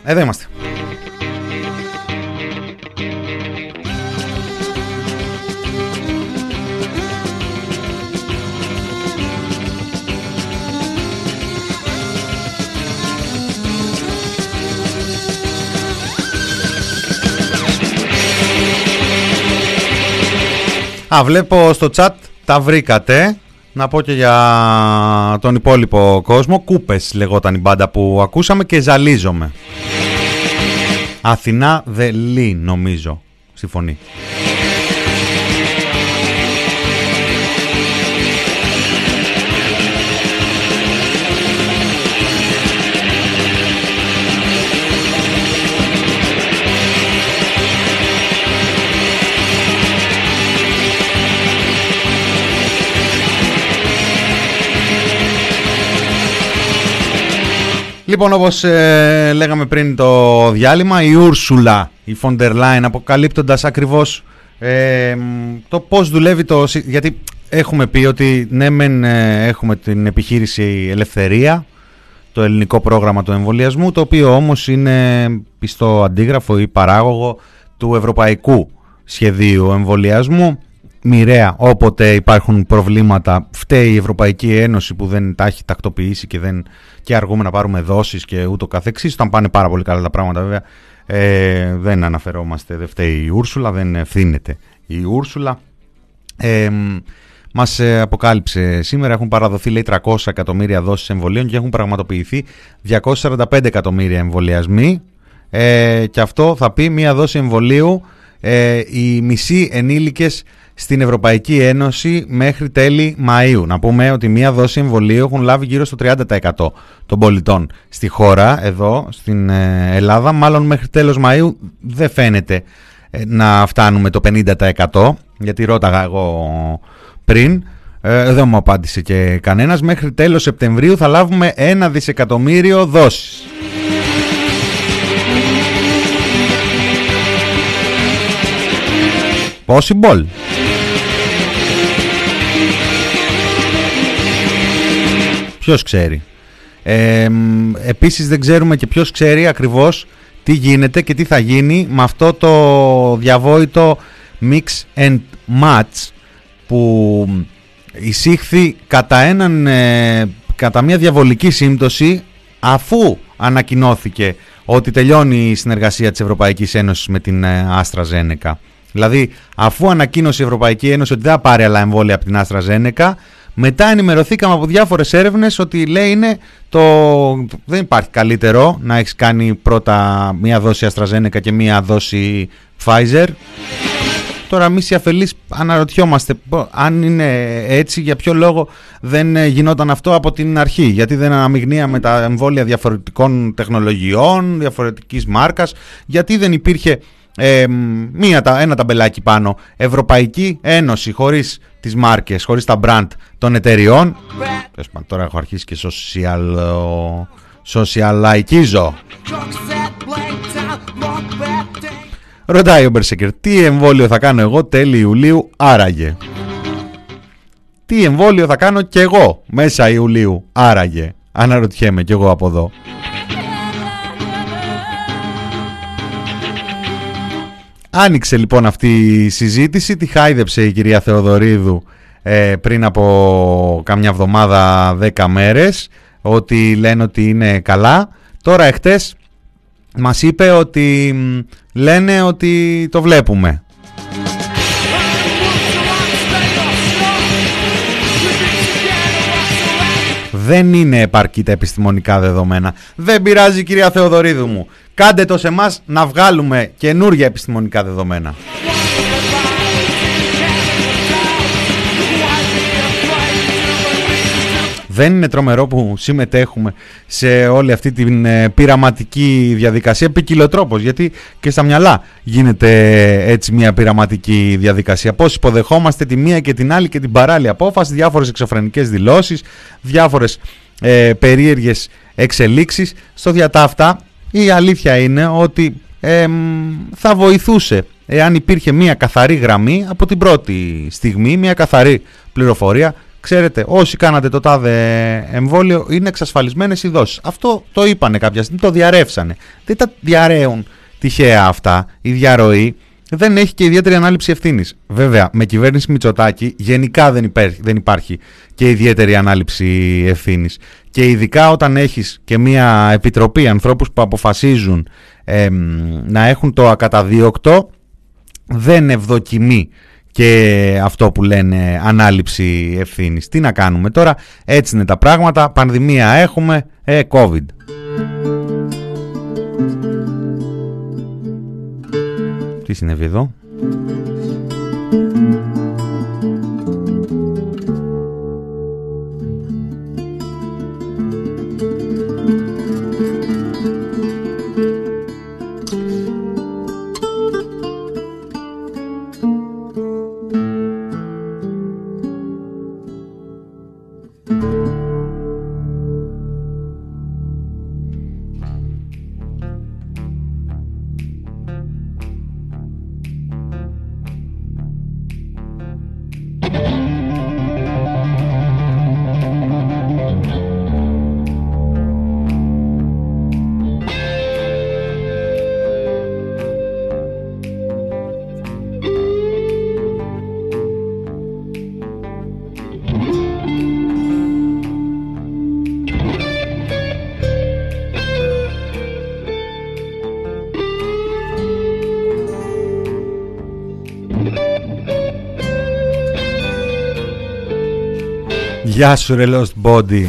B: Εδώ είμαστε. Α, βλέπω στο chat τα βρήκατε. Να πω και για τον υπόλοιπο κόσμο. Κούπες λεγόταν η μπάντα που ακούσαμε και ζαλίζομαι. Αθηνά Δελή νομίζω στη φωνή. Λοιπόν, όπως ε, λέγαμε πριν το διάλειμμα, η Ούρσουλα, η Φοντερ Λάιν, αποκαλύπτοντας ακριβώς ε, το πώς δουλεύει το... Γιατί έχουμε πει ότι ναι μεν ε, έχουμε την επιχείρηση Ελευθερία, το ελληνικό πρόγραμμα του εμβολιασμού, το οποίο όμως είναι πιστό αντίγραφο ή παράγωγο του ευρωπαϊκού σχεδίου εμβολιασμού μοιραία όποτε υπάρχουν προβλήματα φταίει η Ευρωπαϊκή Ένωση που δεν τα έχει τακτοποιήσει και, δεν, και αργούμε να πάρουμε δόσεις και ούτω καθεξής. Όταν πάνε πάρα πολύ καλά τα πράγματα βέβαια ε, δεν αναφερόμαστε δεν φταίει η Ούρσουλα δεν ευθύνεται η Ούρσουλα. Ε, μας ε, αποκάλυψε σήμερα έχουν παραδοθεί λέει 300 εκατομμύρια δόσεις εμβολίων και έχουν πραγματοποιηθεί 245 εκατομμύρια εμβολιασμοί. Ε, και αυτό θα πει μία δόση εμβολίου ε, οι μισοί ενήλικες στην Ευρωπαϊκή Ένωση μέχρι τέλη Μαΐου. Να πούμε ότι μία δόση εμβολίου έχουν λάβει γύρω στο 30% των πολιτών στη χώρα, εδώ στην ε, Ελλάδα. Μάλλον μέχρι τέλος Μαΐου δεν φαίνεται ε, να φτάνουμε το 50% γιατί ρώταγα εγώ πριν. Ε, δεν μου απάντησε και κανένας. Μέχρι τέλος Σεπτεμβρίου θα λάβουμε ένα δισεκατομμύριο δόσεις. Possible. Ποιος ξέρει. Ε, επίσης δεν ξέρουμε και ποιος ξέρει ακριβώς τι γίνεται και τι θα γίνει με αυτό το διαβόητο mix and match που εισήχθη κατά, έναν, ε, κατά μια διαβολική σύμπτωση αφού ανακοινώθηκε ότι τελειώνει η συνεργασία της Ευρωπαϊκής Ένωσης με την Άστρα Ζένεκα. Δηλαδή αφού ανακοίνωσε η Ευρωπαϊκή Ένωση ότι δεν θα πάρει άλλα εμβόλια από την Άστρα Ζένεκα μετά ενημερωθήκαμε από διάφορες έρευνες ότι λέει είναι το... δεν υπάρχει καλύτερο να έχεις κάνει πρώτα μία δόση AstraZeneca και μία δόση Pfizer. Τώρα εμείς οι αφελείς αναρωτιόμαστε αν είναι έτσι για ποιο λόγο δεν γινόταν αυτό από την αρχή; Γιατί δεν αναμειγνύαμε τα εμβόλια διαφορετικών τεχνολογιών, διαφορετικής μάρκας; Γιατί δεν υπήρχε ε, μία, ένα ταμπελάκι πάνω. Ευρωπαϊκή Ένωση χωρίς τις μάρκες, χωρίς τα brand των εταιριών. Τώρα έχω αρχίσει και social, socialikeίζω. Ρωτάει ο Μπερσεκερ, τι εμβόλιο θα κάνω εγώ τέλη Ιουλίου άραγε. Τι εμβόλιο θα κάνω κι εγώ μέσα Ιουλίου άραγε. Αναρωτιέμαι κι εγώ από εδώ. Άνοιξε λοιπόν αυτή η συζήτηση, τη χάιδεψε η κυρία Θεοδωρίδου ε, πριν από καμιά εβδομάδα δέκα μέρες ότι λένε ότι είναι καλά. Τώρα εχθές μας είπε ότι λένε ότι το βλέπουμε. Δεν είναι επαρκή τα επιστημονικά δεδομένα. Δεν πειράζει κυρία Θεοδωρίδου μου. Κάντε το σε εμάς να βγάλουμε καινούργια επιστημονικά δεδομένα. Δεν είναι τρομερό που συμμετέχουμε σε όλη αυτή την ε, πειραματική διαδικασία ποικιλοτρόπως γιατί και στα μυαλά γίνεται έτσι μια πειραματική διαδικασία. Πώς υποδεχόμαστε τη μία και την άλλη και την παράλληλη απόφαση, διάφορες εξωφρενικές δηλώσεις, διάφορες ε, περίεργες εξελίξεις. Στο διατάφτα η αλήθεια είναι ότι θα βοηθούσε εάν υπήρχε μια καθαρή γραμμή από την πρώτη στιγμή, μια καθαρή πληροφορία ξέρετε, όσοι κάνατε το τάδε εμβόλιο είναι εξασφαλισμένες οι δόσεις. Αυτό το είπανε κάποια στιγμή, το διαρρεύσανε. Δεν τα διαρρέουν τυχαία αυτά, η διαρροή δεν έχει και ιδιαίτερη ανάληψη ευθύνης. Βέβαια, με κυβέρνηση Μητσοτάκη γενικά δεν υπάρχει, δεν υπάρχει και ιδιαίτερη ανάληψη ευθύνης. Και ειδικά όταν έχεις και μια επιτροπή ανθρώπους που αποφασίζουν να έχουν το ακαταδίωκτο, δεν ευδοκιμεί και αυτό που λένε ανάληψη ευθύνης. Τι να κάνουμε τώρα, έτσι είναι τα πράγματα. Πανδημία έχουμε, ε, COVID. Τι συνέβη εδώ; Γεια σου ρε Lost Body.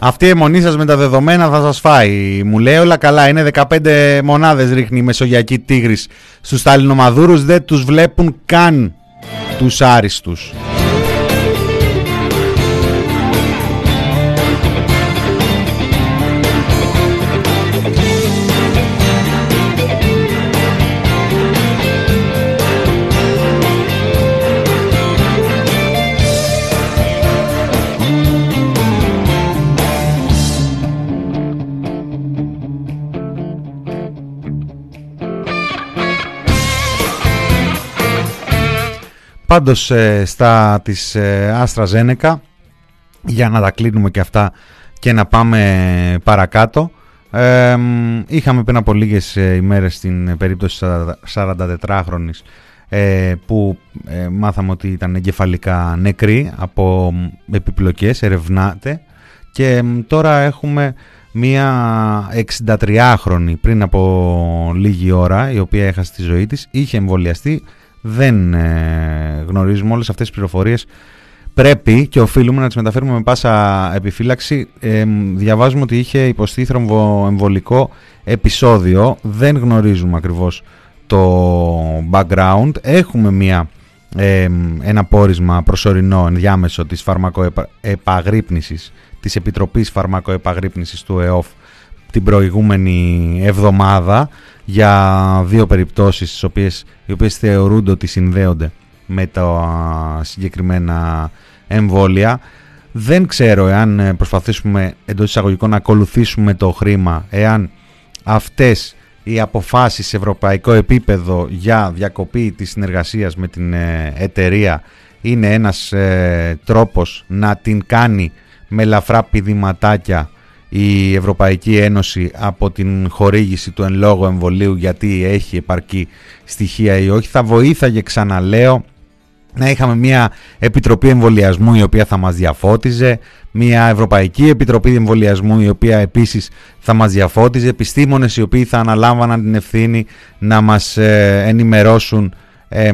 B: Αυτή η αιμονή σας με τα δεδομένα θα σας φάει. Μου λέει όλα καλά είναι 15 μονάδες ρίχνει η Μεσογειακή Τίγρης Στους Σταλινομαδούρους. Δεν τους βλέπουν καν τους άριστους Πάντως ε, στα της ε, Άστρα Ζένεκα για να τα κλείνουμε και αυτά και να πάμε παρακάτω είχαμε πριν από λίγες ε, ημέρες την περίπτωση 44χρονης που μάθαμε ότι ήταν εγκεφαλικά νεκρή από επιπλοκές, ερευνάται και τώρα έχουμε μία 63χρονη πριν από λίγη ώρα η οποία έχασε τη ζωή της, είχε εμβολιαστεί δεν ε, γνωρίζουμε όλες αυτές τις πληροφορίες. Πρέπει και οφείλουμε να τις μεταφέρουμε με πάσα επιφύλαξη. Ε, διαβάζουμε ότι είχε υποστεί θρομβοεμβολικό επεισόδιο. Δεν γνωρίζουμε ακριβώς το background. Έχουμε μια, ε, ένα πόρισμα προσωρινό ενδιάμεσο της φαρμακοεπαγρύπνησης της Επιτροπής Φαρμακοεπαγρύπνησης του ΕΟΦ την προηγούμενη εβδομάδα για δύο περιπτώσεις τις οποίες, οι οποίες θεωρούνται ότι συνδέονται με τα συγκεκριμένα εμβόλια. Δεν ξέρω εάν ε, προσπαθήσουμε εντός εισαγωγικών να ακολουθήσουμε το χρήμα, εάν αυτές οι αποφάσεις σε ευρωπαϊκό επίπεδο για διακοπή της συνεργασίας με την ε, εταιρεία είναι ένας ε, τρόπος να την κάνει με ελαφρά πηδηματάκια η Ευρωπαϊκή Ένωση από την χορήγηση του εν λόγω εμβολίου γιατί έχει επαρκή στοιχεία ή όχι. Θα βοήθαγε ξαναλέω να είχαμε μια επιτροπή εμβολιασμού η οποία θα μας διαφώτιζε, μια Ευρωπαϊκή Επιτροπή Εμβολιασμού η οποία επίσης θα μας διαφώτιζε, επιστήμονες οι οποίοι θα αναλάμβαναν την ευθύνη να μας ε, ενημερώσουν ε,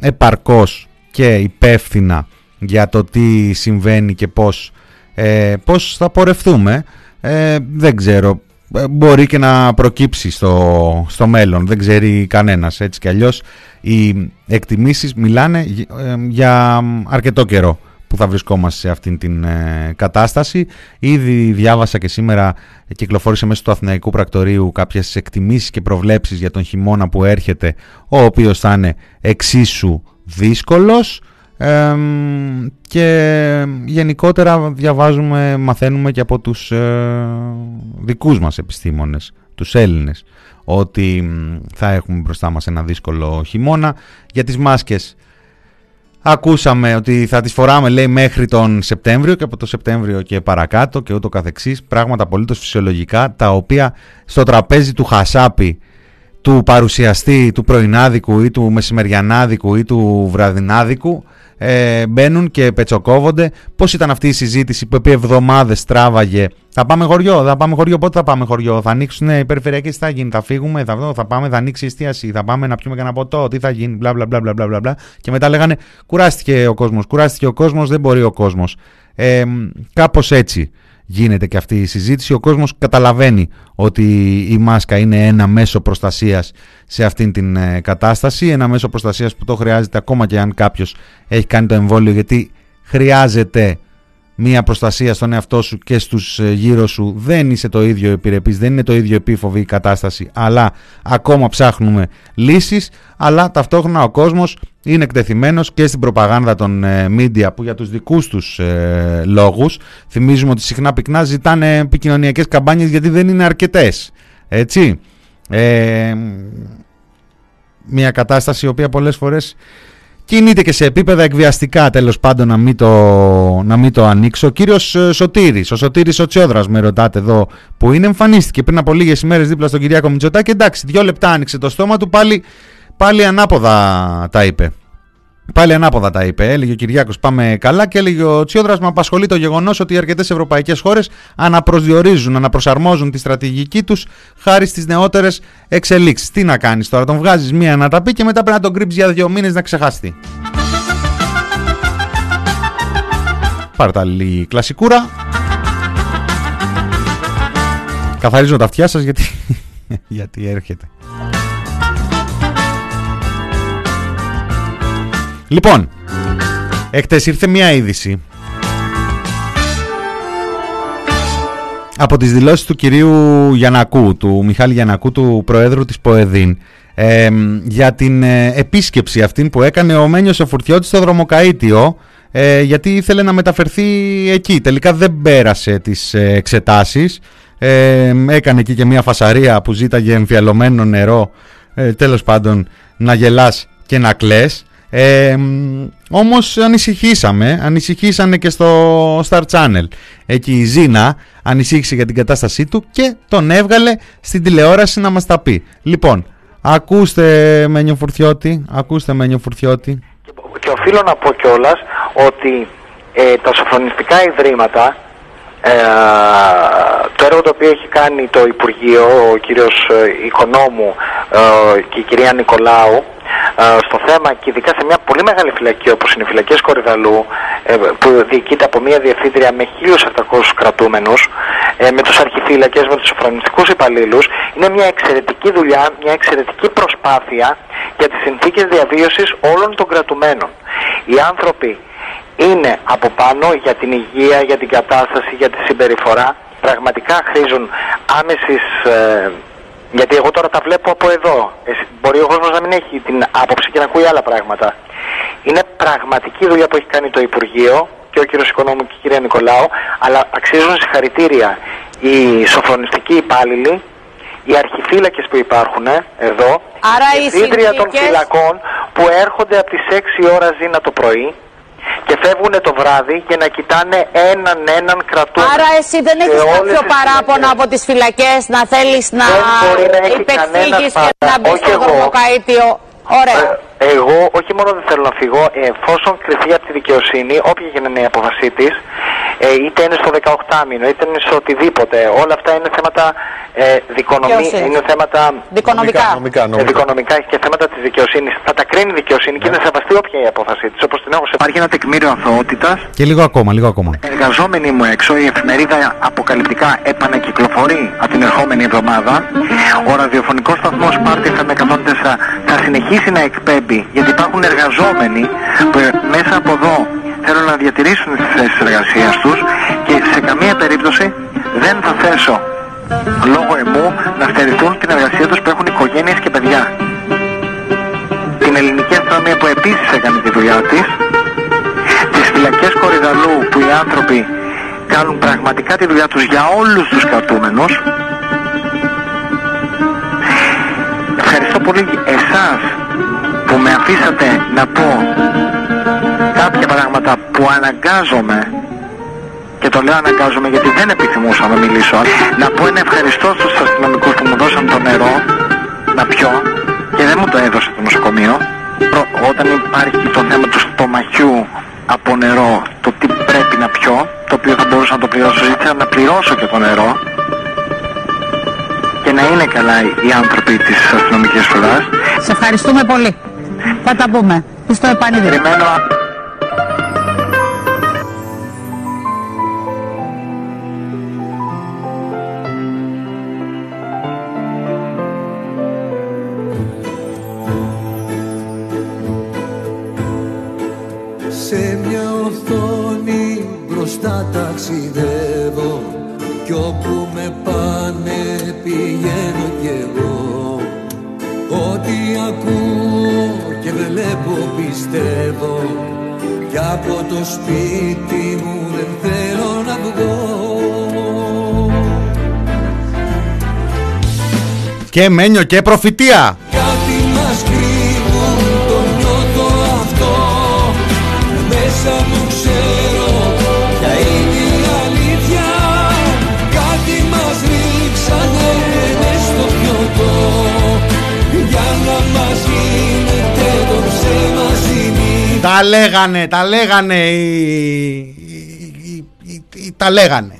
B: επαρκώς και υπεύθυνα για το τι συμβαίνει και πώς, ε, πώς θα πορευτούμε. Ε, δεν ξέρω. Ε, μπορεί και να προκύψει στο, στο μέλλον. Δεν ξέρει κανένας. Έτσι κι αλλιώς οι εκτιμήσεις μιλάνε ε, για αρκετό καιρό που θα βρισκόμαστε σε αυτήν την κατάσταση. Ήδη διάβασα και σήμερα κυκλοφόρησε μέσω του Αθηναϊκού Πρακτορείου κάποιες εκτιμήσεις και προβλέψεις για τον χειμώνα που έρχεται, ο οποίος θα είναι εξίσου δύσκολος και γενικότερα διαβάζουμε, μαθαίνουμε και από τους ε, δικούς μας επιστήμονες τους Έλληνες ότι θα έχουμε μπροστά μας ένα δύσκολο χειμώνα. Για τις μάσκες ακούσαμε ότι θα τις φοράμε λέει μέχρι τον Σεπτέμβριο και από το Σεπτέμβριο και παρακάτω και ούτω καθεξής. Πράγματα απολύτως φυσιολογικά τα οποία στο τραπέζι του Χασάπη του παρουσιαστή του πρωινάδικου ή του μεσημεριανάδικου ή του βραδινάδικου ε, μπαίνουν και πετσοκόβονται. Πώς ήταν αυτή η συζήτηση που επί εβδομάδες τράβαγε; Θα πάμε χωριό, θα πάμε χωριό, πότε θα πάμε χωριό, θα ανοίξουν οι περιφερειακές, τι θα γίνει, θα φύγουμε, θα, θα πάμε, θα ανοίξει η εστίαση, θα πάμε να πιούμε κανένα ποτό, τι θα γίνει, μπλα μπλα μπλα μπλα μπλα. Και μετά λέγανε κουράστηκε ο κόσμος, κουράστηκε ο κόσμος, δεν μπορεί ο κόσμος. Ε, κάπως έτσι γίνεται και αυτή η συζήτηση. Ο κόσμος καταλαβαίνει ότι η μάσκα είναι ένα μέσο προστασίας σε αυτήν την ε, κατάσταση. Ένα μέσο προστασίας που το χρειάζεται ακόμα και αν κάποιος έχει κάνει το εμβόλιο γιατί χρειάζεται μία προστασία στον εαυτό σου και στους ε, γύρω σου δεν είσαι το ίδιο επιρρεπής, δεν είναι το ίδιο επίφοβη η κατάσταση. Αλλά ακόμα ψάχνουμε λύσεις αλλά ταυτόχρονα ο κόσμος είναι εκτεθειμένος και στην προπαγάνδα των ε, media που για τους δικούς τους ε, λόγους θυμίζουμε ότι συχνά πυκνά ζητάνε επικοινωνιακές καμπάνιες γιατί δεν είναι αρκετές έτσι. Ε, μια κατάσταση η οποία πολλές φορές κινείται και σε επίπεδα εκβιαστικά τέλος πάντων να μην το, να μην το ανοίξω. Ο κύριος ε, Σωτήρης, ο Σωτήρης ο Τσιόδρας με ρωτάτε εδώ που είναι εμφανίστηκε πριν από λίγες ημέρες δίπλα στον Κυριάκο Μητσοτάκη εντάξει δύο λεπτά άνοιξε το στόμα του πάλι, πάλι ανάποδα τα είπε. Πάλι ανάποδα τα είπε. Έλεγε ο Κυριάκος Πάμε καλά και έλεγε ο Τσιόδρας. Με απασχολεί το γεγονός ότι οι αρκετές ευρωπαϊκές χώρες αναπροσδιορίζουν, αναπροσαρμόζουν τη στρατηγική τους χάρη στις νεότερες εξελίξεις. Τι να κάνεις τώρα, τον βγάζεις μία να τα πει και μετά πρέπει να τον κρύψεις για δύο μήνες να ξεχαστεί. Πάρτε λίγη κλασικούρα. Καθαρίζω τα αυτιά σας γιατί, γιατί έρχεται. Λοιπόν, εκτές ήρθε μια είδηση από τις δηλώσεις του κυρίου Γιανακού, του Μιχάλη Γιανακού, του Προέδρου της ΠΟΕΔΗΝ, για την ε, επίσκεψη αυτή που έκανε ο Μένιος ο Φουρτιώτης στο δρομοκαΐτιο, ε, γιατί ήθελε να μεταφερθεί εκεί. Τελικά δεν πέρασε τις ε, εξετάσεις, έκανε εκεί και μια φασαρία που ζήταγε εμφιαλωμένο νερό, τέλος πάντων να γελάς και να κλαις. Ε, όμως ανησυχήσαμε, ανησυχήσανε και στο Star Channel. Εκεί η Ζήνα ανησύχησε για την κατάστασή του και τον έβγαλε στην τηλεόραση να μας τα πει. Λοιπόν, ακούστε Μένιο Φουρτιώτη, ακούστε Μένιο Φουρτιώτη.
H: Και οφείλω να πω κιόλας ότι ε, τα σοφρονιστικά ιδρύματα ε, το έργο το οποίο έχει κάνει το Υπουργείο, ο κύριος ε, Οικονόμου ε, και η κυρία Νικολάου στο θέμα και ειδικά σε μια πολύ μεγάλη φυλακή όπως είναι οι φυλακές Κορυδαλού που διοικείται από μια διευθύντρια με 1.700 κρατούμενους με τους αρχιφύλακες, με τους σοφρονιστικούς υπαλλήλους είναι μια εξαιρετική δουλειά, μια εξαιρετική προσπάθεια για τις συνθήκες διαβίωσης όλων των κρατουμένων. Οι άνθρωποι είναι από πάνω για την υγεία, για την κατάσταση, για τη συμπεριφορά. Πραγματικά χρήζουν άμεσης... Ε, γιατί εγώ τώρα τα βλέπω από εδώ. μπορεί ο κόσμος να μην έχει την άποψη και να ακούει άλλα πράγματα. Είναι πραγματική δουλειά που έχει κάνει το Υπουργείο και ο κύριος Οικονόμου και η κυρία Νικολάου, αλλά αξίζουν συγχαρητήρια οι σοφρονιστικοί υπάλληλοι, οι αρχιφύλακες που υπάρχουν εδώ,
I: Άρα
H: οι συνθήκες... των φυλακών που έρχονται από τις 6 ώρα ζήνα το πρωί, και φεύγουν το βράδυ για να κοιτάνε έναν έναν κρατούμενο.
I: Άρα εσύ δεν έχεις κάποιο παράπονο από τις φυλακές να θέλεις να, να υπεκφύγεις και να μπεις στο δρομοκαΐτιο. Ωραία.
H: Ε, εγώ όχι μόνο δεν θέλω να φύγω, εφόσον κρυθεί από τη δικαιοσύνη, όποια γίνει η απόφασή της, ε, είτε είναι στο 18 μήνο, είτε είναι στο οτιδήποτε, όλα αυτά είναι θέματα ε, δικονομία, είναι θέματα
I: δικονομικά.
H: Ε, δικονομικά και θέματα της δικαιοσύνης. Θα τα κρίνει η δικαιοσύνη και θα σεβαστεί όποια η απόφασή της. Όπως την έχω σε Υπάρχει ένα τεκμήριο αθωότητας.
B: Και λίγο ακόμα, λίγο ακόμα.
H: Εργαζόμενοι μου έξω, η εφημερίδα αποκαλυπτικά επανακυκλοφορεί από την ερχόμενη εβδομάδα. Ο ραδιοφωνικός σταθμός Πάρτι FM 104 θα συνεχίσει να εκπέμπει γιατί υπάρχουν εργαζόμενοι που μέσα από εδώ θέλουν να διατηρήσουν τις θέσεις εργασίας τους και σε καμία περίπτωση δεν θα θέσω λόγω εμού να στερηθούν την εργασία τους που έχουν οικογένειες και παιδιά. Την ελληνική αστυνομία που επίσης έκανε τη δουλειά της, τις φυλακές Κορυδαλού που οι άνθρωποι κάνουν πραγματικά τη δουλειά τους για όλους τους κρατούμενους ευχαριστώ πολύ εσάς που με αφήσατε να πω κάποια πράγματα που αναγκάζομαι και το λέω αναγκάζομαι γιατί δεν επιθυμούσα να μιλήσω. Να πω ένα ευχαριστώ στους αστυνομικούς που μου δώσαν το νερό να πιω και δεν μου το έδωσε το νοσοκομείο. Όταν υπάρχει το θέμα του στομαχιού από νερό το τι πρέπει να πιω το οποίο θα μπορούσα να το πληρώσω ζήτησα να πληρώσω και το νερό. Και να είναι καλά οι άνθρωποι της αστυνομικής φυλάς.
D: Σε ευχαριστούμε πολύ θα τα πούμε στο επανειδήμα
H: Περιμένω
F: πιστεύω κι από το σπίτι μου δεν θέλω να βγω
B: Και μένιο και προφητεία. Τα λέγανε, τα λέγανε οι... οι- οι- οι- τα λέγανε.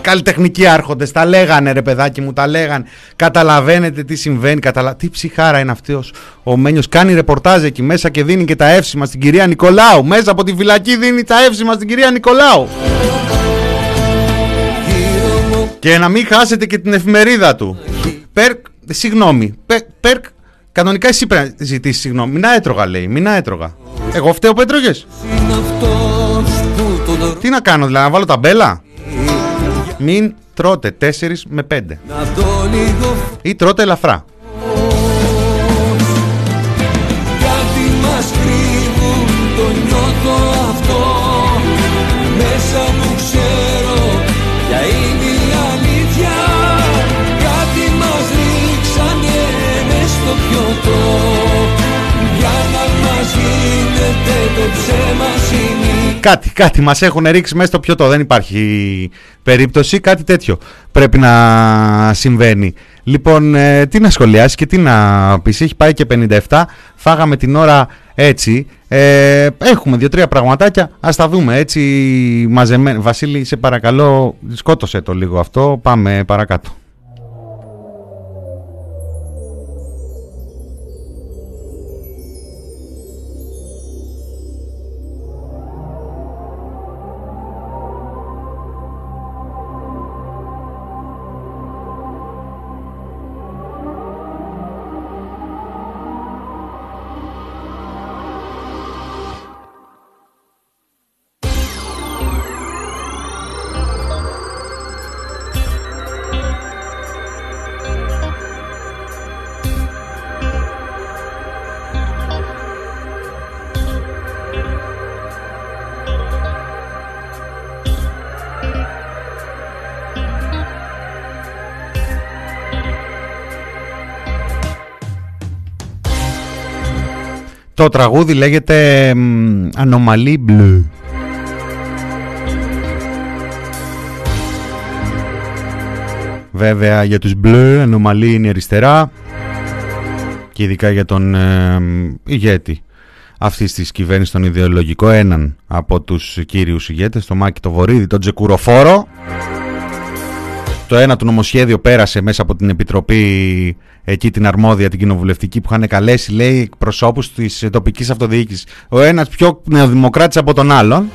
B: Καλλιτεχνικοί άρχοντες, τα λέγανε ρε παιδάκι μου, τα λέγανε. Καταλαβαίνετε τι συμβαίνει, καταλα... τι ψυχάρα είναι αυτός ο Μένιος. Κάνει ρεπορτάζ εκεί μέσα και δίνει και τα εύσημα στην κυρία Νικολάου. Μέσα από τη φυλακή δίνει τα εύσημα στην κυρία Νικολάου. Και να μην χάσετε και την εφημερίδα του. Περκ, συγγνώμη, Πε- Περκ, κανονικά εσύ πρέπει να ζητήσεις συγγνώμη. Μην έτρωγα λέει, μην έτρωγα. Εγώ φταίω που έτρωγες.
F: Είναι αυτός που τον
B: Τι να κάνω, δηλαδή να βάλω ταμπέλα; Μην τρώτε 4 με 5.
F: να δω λίγο
B: Ή τρώτε ελαφρά.
F: Κάτι, κάτι μας
B: έχουν ρίξει μέσα στο πιωτό. Δεν υπάρχει περίπτωση. Κάτι τέτοιο πρέπει να συμβαίνει. Λοιπόν, ε, τι να σχολιάσεις και τι να πεις. Έχει πάει και 57. Φάγαμε την ώρα έτσι. Ε, έχουμε δύο-τρία πραγματάκια. Ας τα δούμε έτσι μαζεμένα. Βασίλη, σε παρακαλώ, σκότωσε το λίγο αυτό. Πάμε παρακάτω. Το τραγούδι λέγεται μ, Ανομαλή Μπλε. Βέβαια για τους μπλε ανομαλή είναι η αριστερά και ειδικά για τον ε, ηγέτη αυτής της κυβέρνησης, τον ιδεολογικό, έναν από τους κύριους ηγέτες, τον Μάκη το Βορύδη, τον Τζεκουροφόρο. Το ένα του νομοσχέδιο πέρασε μέσα από την Επιτροπή εκεί την αρμόδια, την κοινοβουλευτική που είχαν καλέσει, λέει, εκπροσώπους της τοπικής αυτοδιοίκησης. Ο ένας πιο νεοδημοκράτης από τον άλλον.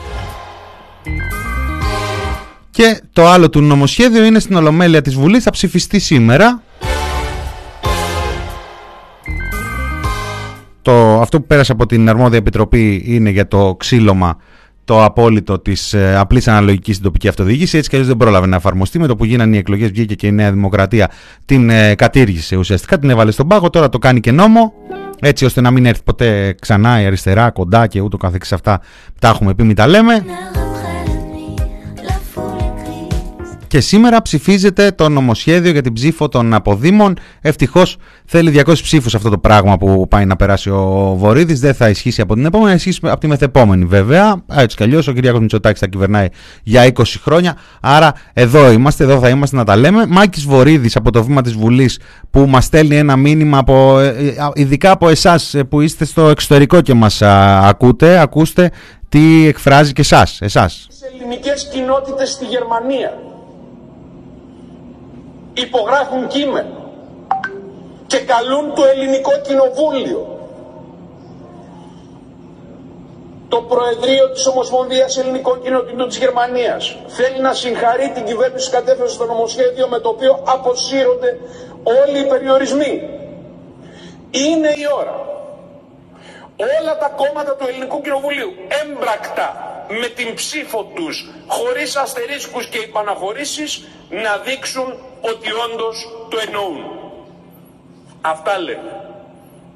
B: Και το άλλο του νομοσχέδιο είναι στην Ολομέλεια της Βουλής, θα ψηφιστεί σήμερα. Το, αυτό που πέρασε από την αρμόδια επιτροπή είναι για το ξύλωμα το απόλυτο της ε, απλής αναλογικής στην τοπική αυτοδιοίκηση. Έτσι κι αλλιώς δεν πρόλαβε να εφαρμοστεί. Με το που γίνανε οι εκλογές, βγήκε και η Νέα Δημοκρατία, την ε, κατήργησε ουσιαστικά, την έβαλε στον πάγο. Τώρα το κάνει και νόμο, έτσι ώστε να μην έρθει ποτέ ξανά η αριστερά, κοντά και ούτω καθεξής αυτά. Τα έχουμε πει, μην τα λέμε. Και σήμερα ψηφίζεται το νομοσχέδιο για την ψήφο των αποδήμων. Ευτυχώς θέλει 200 ψήφους αυτό το πράγμα που πάει να περάσει ο Βορύδης. Δεν θα ισχύσει από την επόμενη, θα ισχύσει από τη μεθεπόμενη βέβαια. Έτσι κι αλλιώς ο Κυριάκος Μητσοτάκης θα κυβερνάει για 20 χρόνια. Άρα εδώ είμαστε, εδώ θα είμαστε να τα λέμε. Μάκης Βορύδης από το βήμα της Βουλής που μας στέλνει ένα μήνυμα από, ε, ε, ειδικά από εσάς που είστε στο εξωτερικό και μας ακούτε. Ακούστε τι εκφράζει και εσάς. Εσάς.
J: ελληνικές κοινότητες στη Γερμανία υπογράφουν κείμενο και καλούν το ελληνικό κοινοβούλιο το Προεδρείο της Ομοσπονδίας Ελληνικών Κοινοτήτων της Γερμανίας θέλει να συγχαρεί την κυβέρνηση κατέφερε στο νομοσχέδιο με το οποίο αποσύρονται όλοι οι περιορισμοί. Είναι η ώρα όλα τα κόμματα του Ελληνικού Κοινοβουλίου έμπρακτα με την ψήφο τους χωρίς αστερίσκους και υπαναχωρήσεις να δείξουν ότι όντως το εννοούν. Αυτά λένε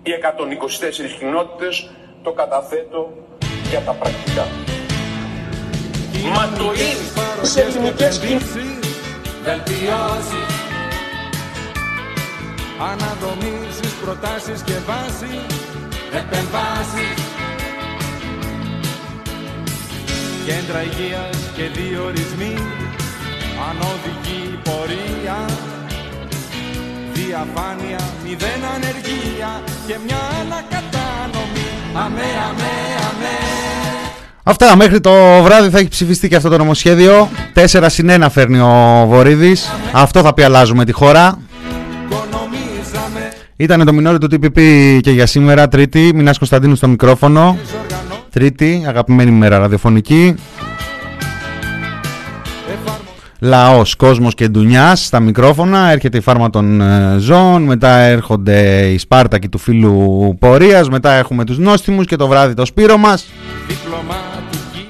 J: οι 124 κοινότητες το καταθέτω για τα πρακτικά. Μα το είναι. Σε ελληνικές
K: Βελτιώσει Αναδομήσεις, προτάσεις και βάση. Επεμβάσεις Κέντρα υγείας και διορισμοί Ανώδικη πορεία. Διαφάνεια, μηδέν ανεργία Και μια ανακατάνομή Αμέ, αμέ, αμέ.
B: Αυτά μέχρι το βράδυ θα έχει ψηφιστεί και αυτό το νομοσχέδιο. 4 συν 1 φέρνει ο Βορύδης. Αυτό θα πει αλλάζουμε τη χώρα. Ήταν το μινόρι του TPP και για σήμερα Τρίτη. Μινάς Κωνσταντίνου στο μικρόφωνο. Τρίτη, αγαπημένη μέρα ραδιοφωνική Λαός, κόσμος και ντουνιάς στα μικρόφωνα Έρχεται η φάρμα των ε, ζώων Μετά έρχονται οι Σπάρτακοι του φίλου πορείας Μετά έχουμε τους νόστιμους και το βράδυ το σπύρο μας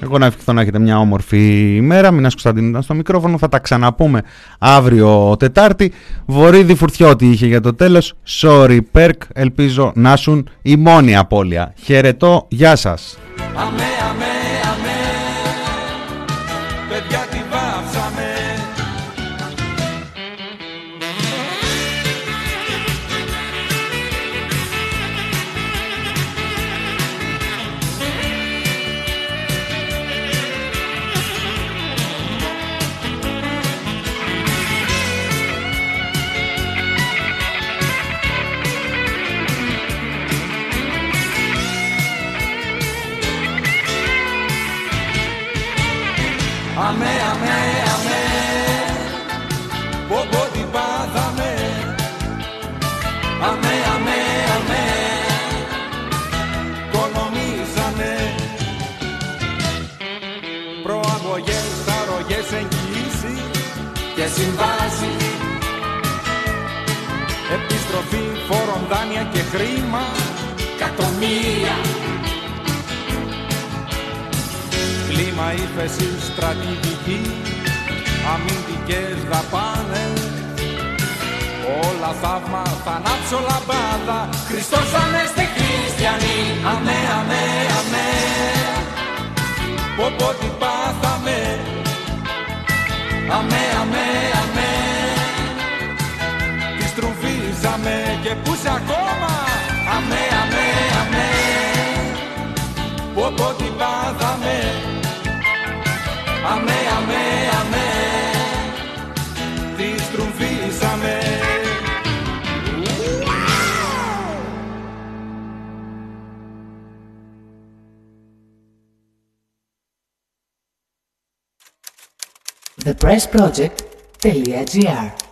B: εγώ να ευχηθώ να έχετε μια όμορφη ημέρα. Μην Κωνσταντίνου ήταν στο μικρόφωνο. Θα τα ξαναπούμε αύριο Τετάρτη. Βορύδη Φουρτιώτη είχε για το τέλος. Sorry Perk. Ελπίζω να σουν η μόνη απώλεια. Χαιρετώ. Γεια σας.
K: Αμέ,
L: project.gr